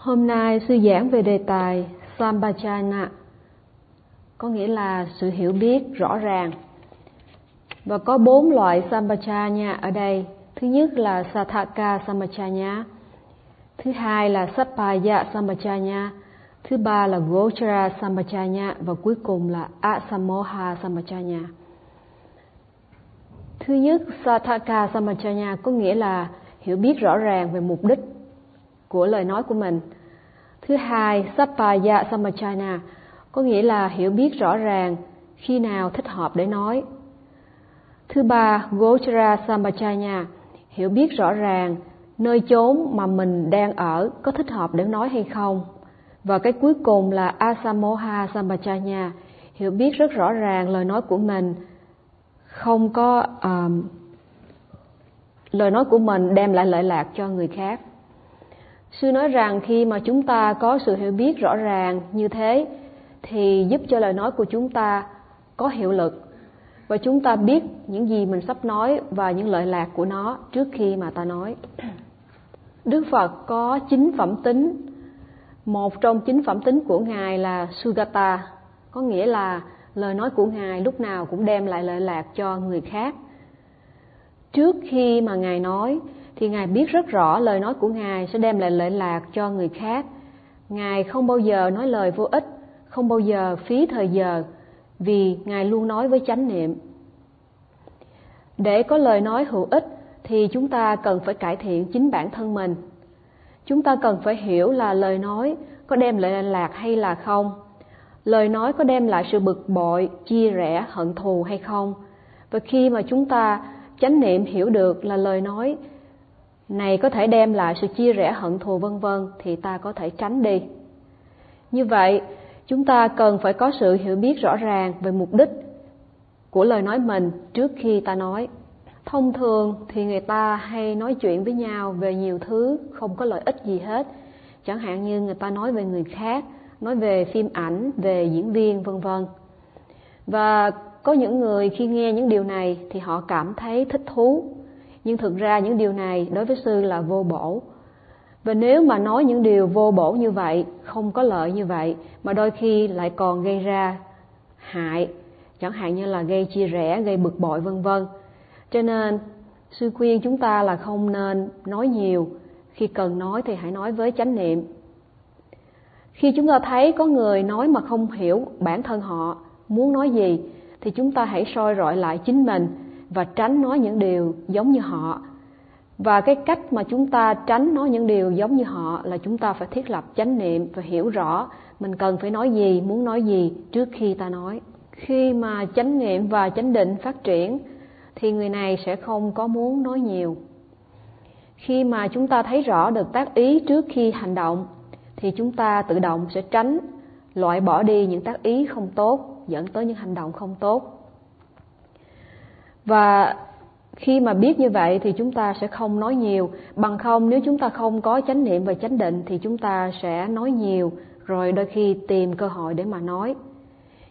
Hôm nay sư giảng về đề tài Sambhajana, có nghĩa là sự hiểu biết rõ ràng. Và có bốn loại Sambhajana ở đây. Thứ nhất là Sathaka Sambhajana, thứ hai là Sappaya Sambhajana, thứ ba là Gochara Sambhajana và cuối cùng là Asamoha Sambhajana. Thứ nhất, Sathaka Sambhajana có nghĩa là hiểu biết rõ ràng về mục đích của lời nói của mình. Thứ hai, Sappaya Samachana có nghĩa là hiểu biết rõ ràng khi nào thích hợp để nói. Thứ ba, Gochara Samachana hiểu biết rõ ràng nơi chốn mà mình đang ở có thích hợp để nói hay không. Và cái cuối cùng là Asamoha Samachanya hiểu biết rất rõ ràng lời nói của mình không có um, lời nói của mình đem lại lợi lạc cho người khác sư nói rằng khi mà chúng ta có sự hiểu biết rõ ràng như thế, thì giúp cho lời nói của chúng ta có hiệu lực và chúng ta biết những gì mình sắp nói và những lợi lạc của nó trước khi mà ta nói. Đức phật có chín phẩm tính. Một trong chín phẩm tính của ngài là sugata, có nghĩa là lời nói của ngài lúc nào cũng đem lại lợi lạc cho người khác. Trước khi mà ngài nói thì ngài biết rất rõ lời nói của ngài sẽ đem lại lợi lạc cho người khác. Ngài không bao giờ nói lời vô ích, không bao giờ phí thời giờ, vì ngài luôn nói với chánh niệm. Để có lời nói hữu ích thì chúng ta cần phải cải thiện chính bản thân mình. Chúng ta cần phải hiểu là lời nói có đem lại lợi lạc hay là không. Lời nói có đem lại sự bực bội, chia rẽ, hận thù hay không. Và khi mà chúng ta chánh niệm hiểu được là lời nói này có thể đem lại sự chia rẽ hận thù vân vân thì ta có thể tránh đi. Như vậy, chúng ta cần phải có sự hiểu biết rõ ràng về mục đích của lời nói mình trước khi ta nói. Thông thường thì người ta hay nói chuyện với nhau về nhiều thứ không có lợi ích gì hết. Chẳng hạn như người ta nói về người khác, nói về phim ảnh, về diễn viên, vân vân. Và có những người khi nghe những điều này thì họ cảm thấy thích thú nhưng thực ra những điều này đối với sư là vô bổ. Và nếu mà nói những điều vô bổ như vậy, không có lợi như vậy, mà đôi khi lại còn gây ra hại, chẳng hạn như là gây chia rẽ, gây bực bội, vân vân. Cho nên, sư khuyên chúng ta là không nên nói nhiều. Khi cần nói thì hãy nói với chánh niệm. Khi chúng ta thấy có người nói mà không hiểu bản thân họ muốn nói gì, thì chúng ta hãy soi rọi lại chính mình và tránh nói những điều giống như họ. Và cái cách mà chúng ta tránh nói những điều giống như họ là chúng ta phải thiết lập chánh niệm và hiểu rõ mình cần phải nói gì, muốn nói gì trước khi ta nói. Khi mà chánh niệm và chánh định phát triển, thì người này sẽ không có muốn nói nhiều. Khi mà chúng ta thấy rõ được tác ý trước khi hành động, thì chúng ta tự động sẽ tránh loại bỏ đi những tác ý không tốt dẫn tới những hành động không tốt và khi mà biết như vậy thì chúng ta sẽ không nói nhiều. Bằng không, nếu chúng ta không có chánh niệm và chánh định thì chúng ta sẽ nói nhiều, rồi đôi khi tìm cơ hội để mà nói.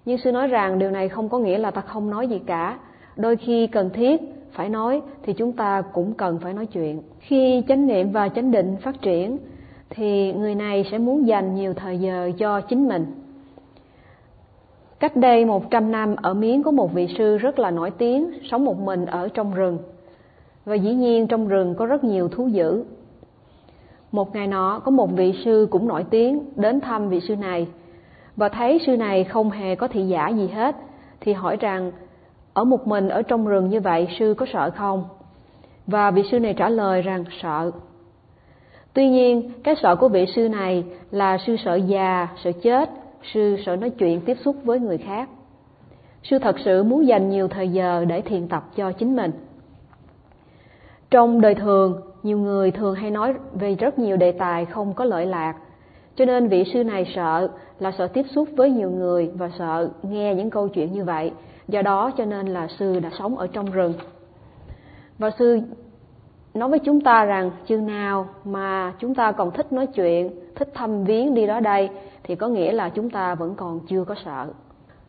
Nhưng sư nói rằng, điều này không có nghĩa là ta không nói gì cả. Đôi khi cần thiết phải nói thì chúng ta cũng cần phải nói chuyện. Khi chánh niệm và chánh định phát triển thì người này sẽ muốn dành nhiều thời giờ cho chính mình. Cách đây 100 năm ở Miến có một vị sư rất là nổi tiếng, sống một mình ở trong rừng. Và dĩ nhiên trong rừng có rất nhiều thú dữ. Một ngày nọ có một vị sư cũng nổi tiếng đến thăm vị sư này và thấy sư này không hề có thị giả gì hết thì hỏi rằng ở một mình ở trong rừng như vậy sư có sợ không? Và vị sư này trả lời rằng sợ. Tuy nhiên, cái sợ của vị sư này là sư sợ già, sợ chết sư sợ nói chuyện tiếp xúc với người khác. Sư thật sự muốn dành nhiều thời giờ để thiền tập cho chính mình. Trong đời thường, nhiều người thường hay nói về rất nhiều đề tài không có lợi lạc. Cho nên vị sư này sợ là sợ tiếp xúc với nhiều người và sợ nghe những câu chuyện như vậy. Do đó cho nên là sư đã sống ở trong rừng. Và sư nói với chúng ta rằng chừng nào mà chúng ta còn thích nói chuyện thích thăm viếng đi đó đây thì có nghĩa là chúng ta vẫn còn chưa có sợ.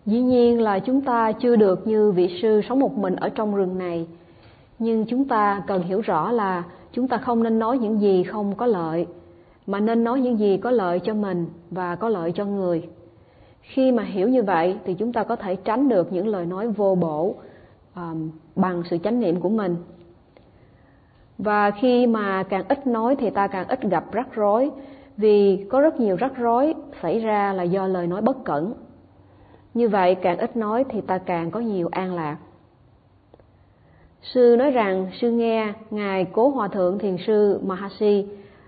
Dĩ nhiên là chúng ta chưa được như vị sư sống một mình ở trong rừng này. Nhưng chúng ta cần hiểu rõ là chúng ta không nên nói những gì không có lợi mà nên nói những gì có lợi cho mình và có lợi cho người. Khi mà hiểu như vậy thì chúng ta có thể tránh được những lời nói vô bổ um, bằng sự chánh niệm của mình và khi mà càng ít nói thì ta càng ít gặp rắc rối. Vì có rất nhiều rắc rối xảy ra là do lời nói bất cẩn. Như vậy càng ít nói thì ta càng có nhiều an lạc. Sư nói rằng, sư nghe, ngài cố hòa thượng thiền sư mahasi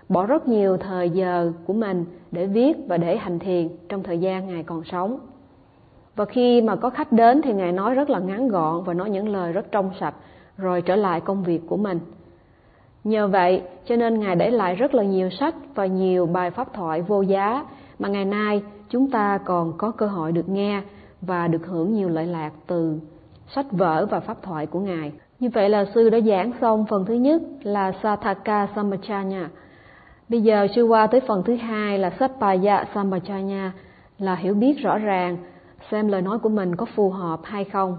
bỏ rất nhiều thời giờ của mình để viết và để hành thiền trong thời gian ngài còn sống. Và khi mà có khách đến thì ngài nói rất là ngắn gọn và nói những lời rất trong sạch, rồi trở lại công việc của mình nhờ vậy, cho nên ngài để lại rất là nhiều sách và nhiều bài pháp thoại vô giá mà ngày nay chúng ta còn có cơ hội được nghe và được hưởng nhiều lợi lạc từ sách vở và pháp thoại của ngài như vậy là sư đã giảng xong phần thứ nhất là Sathaka Samachanya. Bây giờ sư qua tới phần thứ hai là Sappaya Samachanya là hiểu biết rõ ràng, xem lời nói của mình có phù hợp hay không.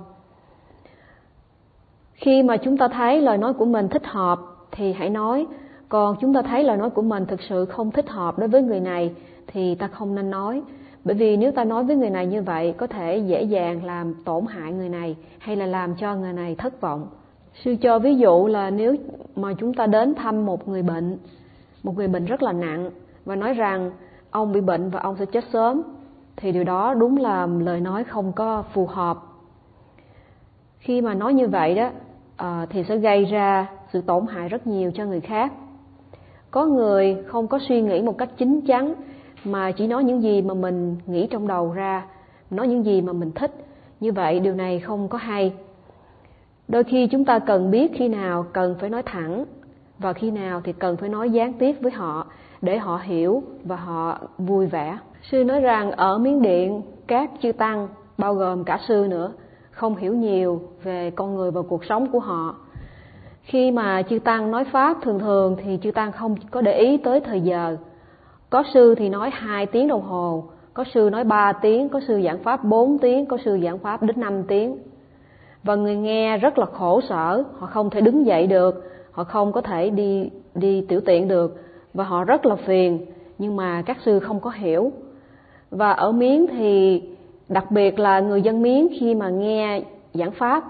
Khi mà chúng ta thấy lời nói của mình thích hợp thì hãy nói, còn chúng ta thấy lời nói của mình thực sự không thích hợp đối với người này thì ta không nên nói. Bởi vì nếu ta nói với người này như vậy có thể dễ dàng làm tổn hại người này hay là làm cho người này thất vọng. Sư cho ví dụ là nếu mà chúng ta đến thăm một người bệnh, một người bệnh rất là nặng và nói rằng ông bị bệnh và ông sẽ chết sớm thì điều đó đúng là lời nói không có phù hợp. Khi mà nói như vậy đó ờ, thì sẽ gây ra sự tổn hại rất nhiều cho người khác. Có người không có suy nghĩ một cách chính chắn mà chỉ nói những gì mà mình nghĩ trong đầu ra, nói những gì mà mình thích. Như vậy điều này không có hay đôi khi chúng ta cần biết khi nào cần phải nói thẳng và khi nào thì cần phải nói gián tiếp với họ để họ hiểu và họ vui vẻ sư nói rằng ở miến điện các chư tăng bao gồm cả sư nữa không hiểu nhiều về con người và cuộc sống của họ khi mà chư tăng nói pháp thường thường thì chư tăng không có để ý tới thời giờ. Có sư thì nói hai tiếng đồng hồ, có sư nói ba tiếng, có sư giảng pháp bốn tiếng, có sư giảng pháp đến năm tiếng. Và người nghe rất là khổ sở, họ không thể đứng dậy được, họ không có thể đi đi tiểu tiện được, và họ rất là phiền, nhưng mà các sư không có hiểu. Và ở miến thì đặc biệt là người dân miến khi mà nghe giảng pháp,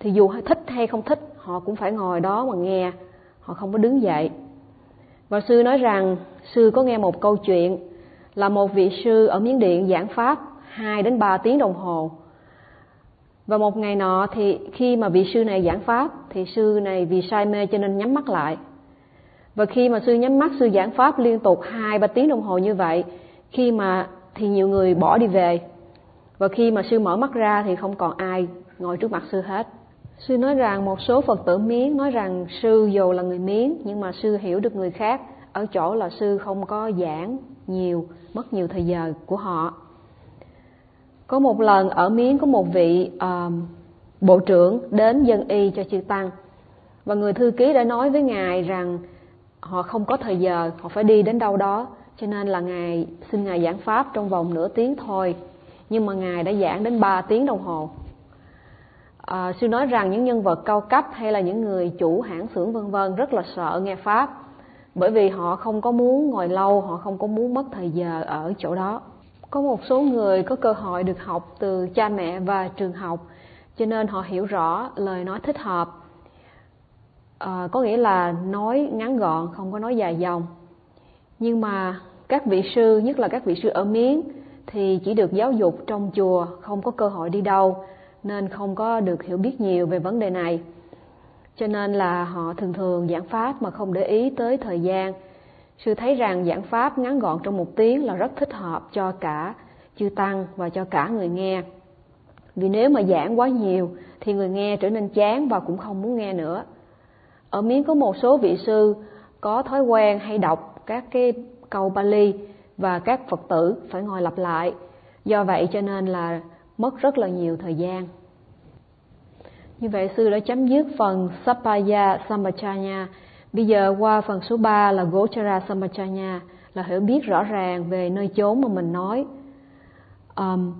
thì dù thích hay không thích họ cũng phải ngồi đó mà nghe họ không có đứng dậy và sư nói rằng sư có nghe một câu chuyện là một vị sư ở miến điện giảng pháp hai đến ba tiếng đồng hồ và một ngày nọ thì khi mà vị sư này giảng pháp thì sư này vì say mê cho nên nhắm mắt lại. Và khi mà sư nhắm mắt sư giảng pháp liên tục hai ba tiếng đồng hồ như vậy, khi mà thì nhiều người bỏ đi về. Và khi mà sư mở mắt ra thì không còn ai ngồi trước mặt sư hết. Sư nói rằng một số Phật tử Miến nói rằng sư dù là người Miến nhưng mà sư hiểu được người khác. Ở chỗ là sư không có giảng nhiều, mất nhiều thời giờ của họ. Có một lần ở miến có một vị uh, bộ trưởng đến dân y cho chư tăng. Và người thư ký đã nói với ngài rằng họ không có thời giờ họ phải đi đến đâu đó. Cho nên là ngài xin ngài giảng pháp trong vòng nửa tiếng thôi. Nhưng mà ngài đã giảng đến 3 tiếng đồng hồ à, sư nói rằng những nhân vật cao cấp hay là những người chủ hãng xưởng vân vân rất là sợ nghe pháp bởi vì họ không có muốn ngồi lâu họ không có muốn mất thời giờ ở chỗ đó. Có một số người có cơ hội được học từ cha mẹ và trường học cho nên họ hiểu rõ lời nói thích hợp. À, có nghĩa là nói ngắn gọn không có nói dài dòng. Nhưng mà các vị sư nhất là các vị sư ở miến thì chỉ được giáo dục trong chùa không có cơ hội đi đâu nên không có được hiểu biết nhiều về vấn đề này. Cho nên là họ thường thường giảng pháp mà không để ý tới thời gian. Sư thấy rằng giảng pháp ngắn gọn trong một tiếng là rất thích hợp cho cả chư tăng và cho cả người nghe. Vì nếu mà giảng quá nhiều thì người nghe trở nên chán và cũng không muốn nghe nữa. Ở miếng có một số vị sư có thói quen hay đọc các cái câu Bali và các Phật tử phải ngồi lặp lại. Do vậy cho nên là mất rất là nhiều thời gian như vậy sư đã chấm dứt phần Sapaya Sambachanya Bây giờ qua phần số 3 là Gochara Samachanya là hiểu biết rõ ràng về nơi chốn mà mình nói. Um,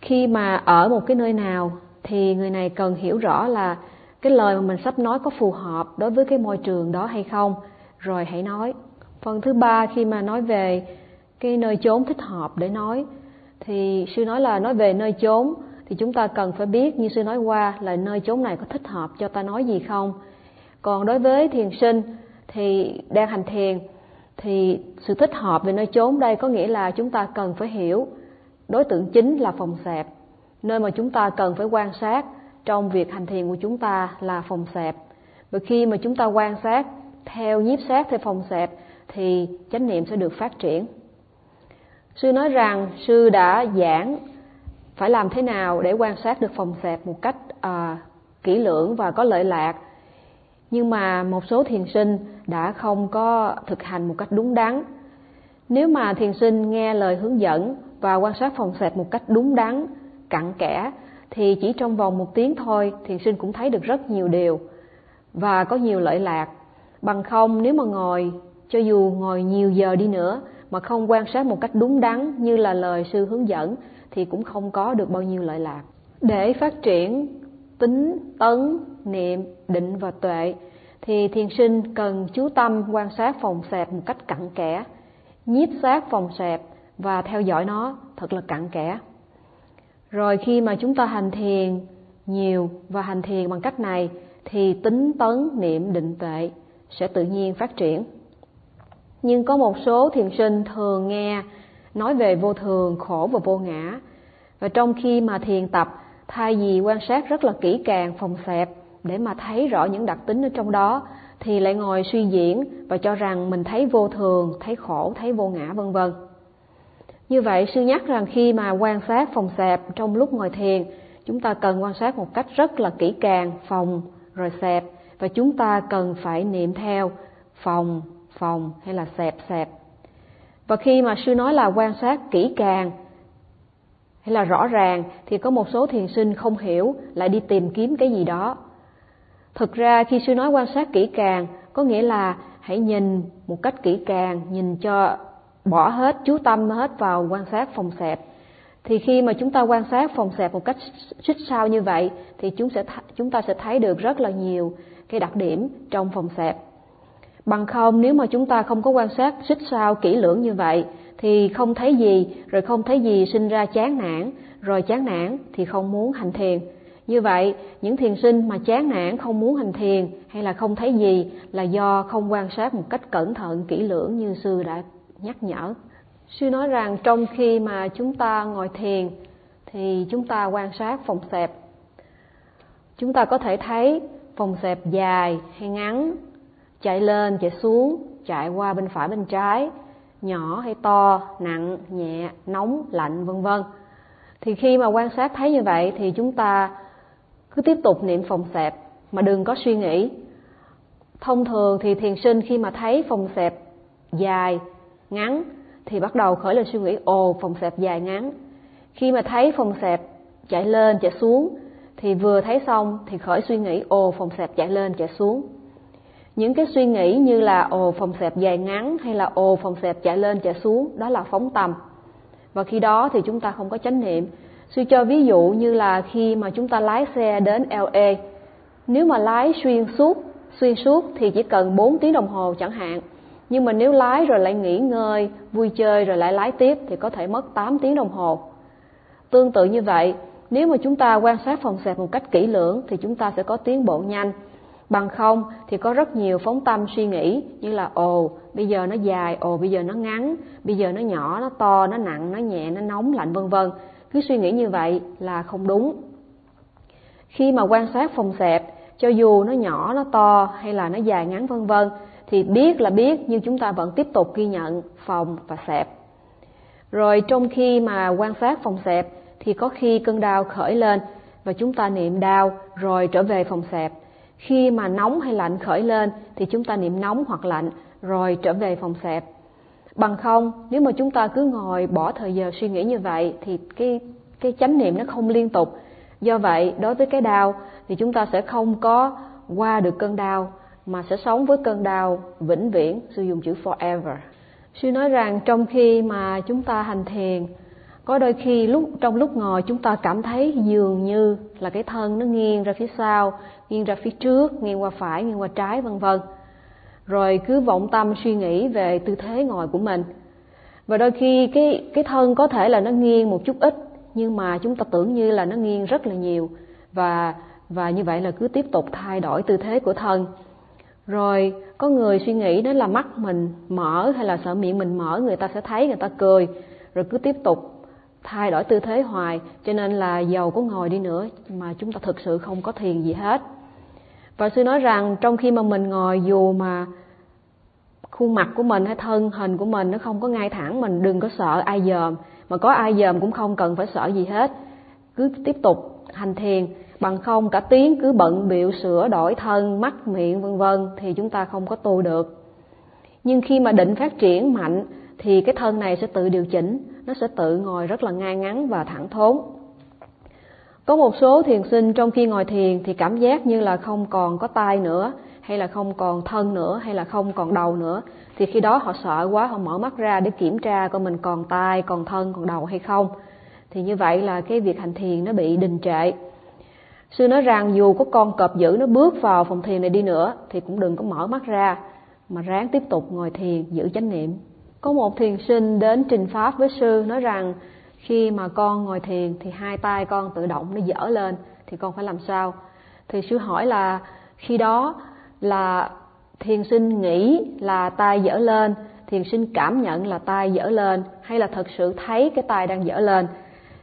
khi mà ở một cái nơi nào thì người này cần hiểu rõ là cái lời mà mình sắp nói có phù hợp đối với cái môi trường đó hay không, rồi hãy nói. phần thứ ba khi mà nói về cái nơi chốn thích hợp để nói thì sư nói là nói về nơi chốn, thì chúng ta cần phải biết như sư nói qua là nơi chốn này có thích hợp cho ta nói gì không. Còn đối với thiền sinh thì đang hành thiền, thì sự thích hợp về nơi chốn đây có nghĩa là chúng ta cần phải hiểu đối tượng chính là phòng xẹp. Nơi mà chúng ta cần phải quan sát trong việc hành thiền của chúng ta là phòng xẹp. Và khi mà chúng ta quan sát theo nhiếp sát theo phòng xẹp thì chánh niệm sẽ được phát triển sư nói rằng sư đã giảng phải làm thế nào để quan sát được phòng xẹp một cách à, kỹ lưỡng và có lợi lạc. Nhưng mà một số thiền sinh đã không có thực hành một cách đúng đắn. Nếu mà thiền sinh nghe lời hướng dẫn và quan sát phòng xẹp một cách đúng đắn cặn kẽ thì chỉ trong vòng một tiếng thôi thiền sinh cũng thấy được rất nhiều điều và có nhiều lợi lạc. Bằng không nếu mà ngồi cho dù ngồi nhiều giờ đi nữa mà không quan sát một cách đúng đắn như là lời sư hướng dẫn thì cũng không có được bao nhiêu lợi lạc. Để phát triển tính tấn, niệm, định và tuệ thì thiền sinh cần chú tâm quan sát phòng xẹp một cách cặn kẽ, nhiếp sát phòng xẹp và theo dõi nó thật là cặn kẽ. Rồi khi mà chúng ta hành thiền nhiều và hành thiền bằng cách này thì tính tấn, niệm, định tuệ sẽ tự nhiên phát triển nhưng có một số thiền sinh thường nghe nói về vô thường, khổ và vô ngã. Và trong khi mà thiền tập, thay vì quan sát rất là kỹ càng phòng xẹp để mà thấy rõ những đặc tính ở trong đó, thì lại ngồi suy diễn và cho rằng mình thấy vô thường, thấy khổ, thấy vô ngã, vân vân. Như vậy, sư nhắc rằng khi mà quan sát phòng xẹp trong lúc ngồi thiền, chúng ta cần quan sát một cách rất là kỹ càng phòng rồi xẹp và chúng ta cần phải niệm theo phòng phòng hay là xẹp xẹp. Và khi mà sư nói là quan sát kỹ càng hay là rõ ràng thì có một số thiền sinh không hiểu, lại đi tìm kiếm cái gì đó. Thực ra khi sư nói quan sát kỹ càng, có nghĩa là hãy nhìn một cách kỹ càng, nhìn cho bỏ hết, chú tâm hết vào quan sát phòng xẹp. Thì khi mà chúng ta quan sát phòng xẹp một cách xích sao như vậy, thì chúng sẽ chúng ta sẽ thấy được rất là nhiều cái đặc điểm trong phòng xẹp bằng không, nếu mà chúng ta không có quan sát xích sao kỹ lưỡng như vậy, thì không thấy gì, rồi không thấy gì sinh ra chán nản, rồi chán nản thì không muốn hành thiền. Như vậy, những thiền sinh mà chán nản, không muốn hành thiền hay là không thấy gì là do không quan sát một cách cẩn thận, kỹ lưỡng như sư đã nhắc nhở. Sư nói rằng trong khi mà chúng ta ngồi thiền, thì chúng ta quan sát phòng xẹp. Chúng ta có thể thấy phòng xẹp dài hay ngắn chạy lên, chạy xuống, chạy qua bên phải, bên trái. Nhỏ hay to, nặng, nhẹ, nóng, lạnh, vân vân. Thì khi mà quan sát thấy như vậy thì chúng ta cứ tiếp tục niệm phòng xẹp, mà đừng có suy nghĩ. Thông thường thì thiền sinh khi mà thấy phòng xẹp dài, ngắn, thì bắt đầu khởi lên suy nghĩ, ồ, phòng xẹp dài, ngắn. Khi mà thấy phòng xẹp chạy lên, chạy xuống, thì vừa thấy xong thì khởi suy nghĩ, ồ, phòng xẹp chạy lên, chạy xuống những cái suy nghĩ như là, ồ, phòng xẹp dài ngắn hay là, ồ, phòng xẹp chạy lên chạy xuống, đó là phóng tầm. Và khi đó thì chúng ta không có chánh niệm. Suy cho ví dụ như là khi mà chúng ta lái xe đến LA nếu mà lái xuyên suốt xuyên suốt thì chỉ cần 4 tiếng đồng hồ chẳng hạn. Nhưng mà nếu lái rồi lại nghỉ ngơi, vui chơi rồi lại lái tiếp thì có thể mất 8 tiếng đồng hồ. Tương tự như vậy, nếu mà chúng ta quan sát phòng xẹp một cách kỹ lưỡng thì chúng ta sẽ có tiến bộ nhanh bằng không thì có rất nhiều phóng tâm suy nghĩ như là, ồ, bây giờ nó dài, ồ, bây giờ nó ngắn, bây giờ nó nhỏ, nó to, nó nặng, nó nhẹ, nó nóng, lạnh, vân vân. Cứ suy nghĩ như vậy là không đúng. Khi mà quan sát phòng xẹp, cho dù nó nhỏ, nó to hay là nó dài, ngắn, vân vân, thì biết là biết, nhưng chúng ta vẫn tiếp tục ghi nhận phòng và xẹp. Rồi trong khi mà quan sát phòng xẹp thì có khi cơn đau khởi lên và chúng ta niệm đau rồi trở về phòng xẹp khi mà nóng hay lạnh khởi lên, thì chúng ta niệm nóng hoặc lạnh, rồi trở về phòng xẹp. Bằng không, nếu mà chúng ta cứ ngồi bỏ thời giờ suy nghĩ như vậy, thì cái cái chánh niệm nó không liên tục. Do vậy, đối với cái đau, thì chúng ta sẽ không có qua được cơn đau, mà sẽ sống với cơn đau vĩnh viễn, sử dụng chữ forever. Sư nói rằng trong khi mà chúng ta hành thiền có đôi khi lúc, trong lúc ngồi chúng ta cảm thấy dường như là cái thân nó nghiêng ra phía sau, nghiêng ra phía trước, nghiêng qua phải, nghiêng qua trái, vân vân. Rồi cứ vọng tâm suy nghĩ về tư thế ngồi của mình. Và đôi khi cái cái thân có thể là nó nghiêng một chút ít, nhưng mà chúng ta tưởng như là nó nghiêng rất là nhiều. Và và như vậy là cứ tiếp tục thay đổi tư thế của thân. Rồi có người suy nghĩ đó là mắt mình mở hay là sợ miệng mình mở, người ta sẽ thấy, người ta cười. Rồi cứ tiếp tục thay đổi tư thế hoài, cho nên là giàu có ngồi đi nữa mà chúng ta thực sự không có thiền gì hết. Và sư nói rằng trong khi mà mình ngồi, dù mà khuôn mặt của mình hay thân hình của mình nó không có ngay thẳng, mình đừng có sợ ai dòm. Mà có ai dòm cũng không cần phải sợ gì hết. Cứ tiếp tục hành thiền, bằng không cả tiếng cứ bận biệu sửa đổi thân, mắt, miệng, vân vân thì chúng ta không có tu được. Nhưng khi mà định phát triển mạnh thì cái thân này sẽ tự điều chỉnh nó sẽ tự ngồi rất là ngay ngắn và thẳng thốn. Có một số thiền sinh trong khi ngồi thiền thì cảm giác như là không còn có tay nữa, hay là không còn thân nữa, hay là không còn đầu nữa. Thì khi đó họ sợ quá, họ mở mắt ra để kiểm tra coi mình còn tay, còn thân, còn đầu hay không. Thì như vậy là cái việc hành thiền nó bị đình trệ. Sư nói rằng dù có con cọp dữ nó bước vào phòng thiền này đi nữa, thì cũng đừng có mở mắt ra, mà ráng tiếp tục ngồi thiền giữ chánh niệm có một thiền sinh đến trình pháp với sư nói rằng, khi mà con ngồi thiền thì hai tay con tự động nó dở lên, thì con phải làm sao? Thì sư hỏi là, khi đó là thiền sinh nghĩ là tay dở lên, thiền sinh cảm nhận là tay dở lên, hay là thật sự thấy cái tay đang dở lên?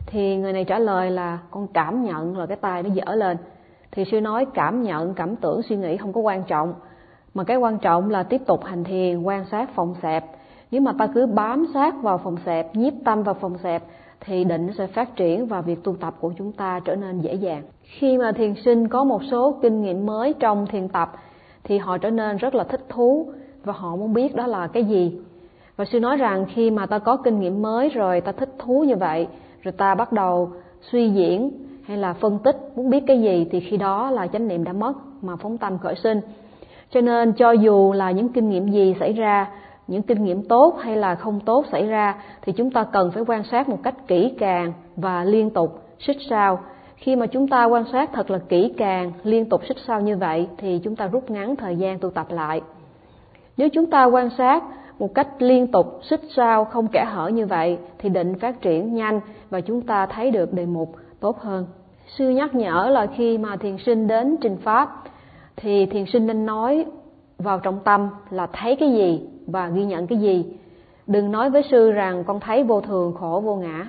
Thì người này trả lời là, con cảm nhận là cái tay nó dở lên. Thì sư nói, cảm nhận, cảm tưởng, suy nghĩ không có quan trọng. Mà cái quan trọng là tiếp tục hành thiền, quan sát, phòng xẹp nếu mà ta cứ bám sát vào phòng xẹp, nhiếp tâm vào phòng xẹp, thì định sẽ phát triển và việc tu tập của chúng ta trở nên dễ dàng. Khi mà thiền sinh có một số kinh nghiệm mới trong thiền tập, thì họ trở nên rất là thích thú và họ muốn biết đó là cái gì. Và sư nói rằng khi mà ta có kinh nghiệm mới rồi, ta thích thú như vậy, rồi ta bắt đầu suy diễn hay là phân tích muốn biết cái gì, thì khi đó là chánh niệm đã mất mà phóng tâm khởi sinh. Cho nên cho dù là những kinh nghiệm gì xảy ra những kinh nghiệm tốt hay là không tốt xảy ra thì chúng ta cần phải quan sát một cách kỹ càng và liên tục, xích sao. Khi mà chúng ta quan sát thật là kỹ càng, liên tục xích sao như vậy thì chúng ta rút ngắn thời gian tu tập lại. Nếu chúng ta quan sát một cách liên tục, xích sao, không kẻ hở như vậy thì định phát triển nhanh và chúng ta thấy được đề mục tốt hơn. Sư nhắc nhở là khi mà thiền sinh đến trình pháp thì thiền sinh nên nói vào trọng tâm là thấy cái gì? Và ghi nhận cái gì? Đừng nói với sư rằng con thấy vô thường khổ vô ngã.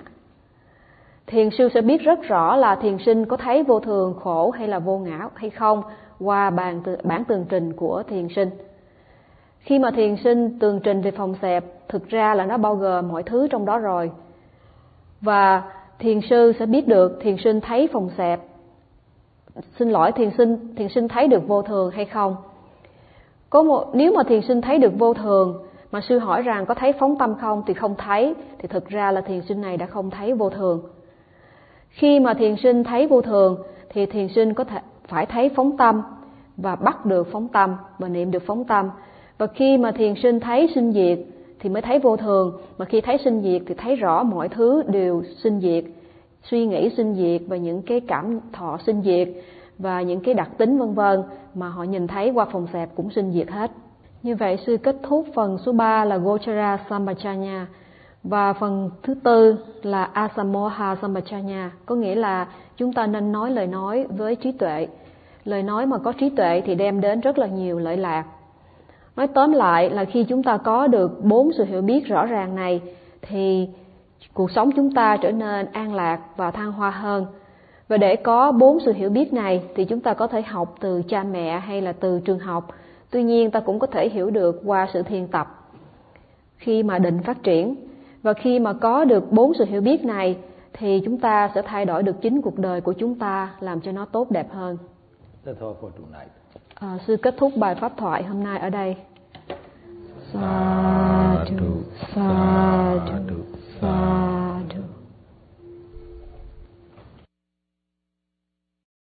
Thiền sư sẽ biết rất rõ là thiền sinh có thấy vô thường khổ hay là vô ngã hay không qua bản, bản tường trình của thiền sinh. Khi mà thiền sinh tường trình về phòng xẹp thực ra là nó bao gồm mọi thứ trong đó rồi. Và thiền sư sẽ biết được thiền sinh thấy phòng xẹp. Xin lỗi thiền sinh thiền sinh thấy được vô thường hay không? Có một, nếu mà thiền sinh thấy được vô thường, mà sư hỏi rằng có thấy phóng tâm không thì không thấy, thì thực ra là thiền sinh này đã không thấy vô thường. Khi mà thiền sinh thấy vô thường, thì thiền sinh có thể, phải thấy phóng tâm và bắt được phóng tâm và niệm được phóng tâm. Và khi mà thiền sinh thấy sinh diệt thì mới thấy vô thường, mà khi thấy sinh diệt thì thấy rõ mọi thứ đều sinh diệt, suy nghĩ sinh diệt và những cái cảm thọ sinh diệt và những cái đặc tính vân vân mà họ nhìn thấy qua phòng xẹp cũng sinh diệt hết. Như vậy sư kết thúc phần số 3 là Gochara Sambachanya và phần thứ tư là Asamoha Sambachanya, có nghĩa là chúng ta nên nói lời nói với trí tuệ. Lời nói mà có trí tuệ thì đem đến rất là nhiều lợi lạc. Nói tóm lại là khi chúng ta có được bốn sự hiểu biết rõ ràng này thì cuộc sống chúng ta trở nên an lạc và thăng hoa hơn và để có bốn sự hiểu biết này thì chúng ta có thể học từ cha mẹ hay là từ trường học. Tuy nhiên ta cũng có thể hiểu được qua sự thiền tập. Khi mà định phát triển và khi mà có được bốn sự hiểu biết này thì chúng ta sẽ thay đổi được chính cuộc đời của chúng ta làm cho nó tốt đẹp hơn. À, sư kết thúc bài pháp thoại hôm nay ở đây. Sa sa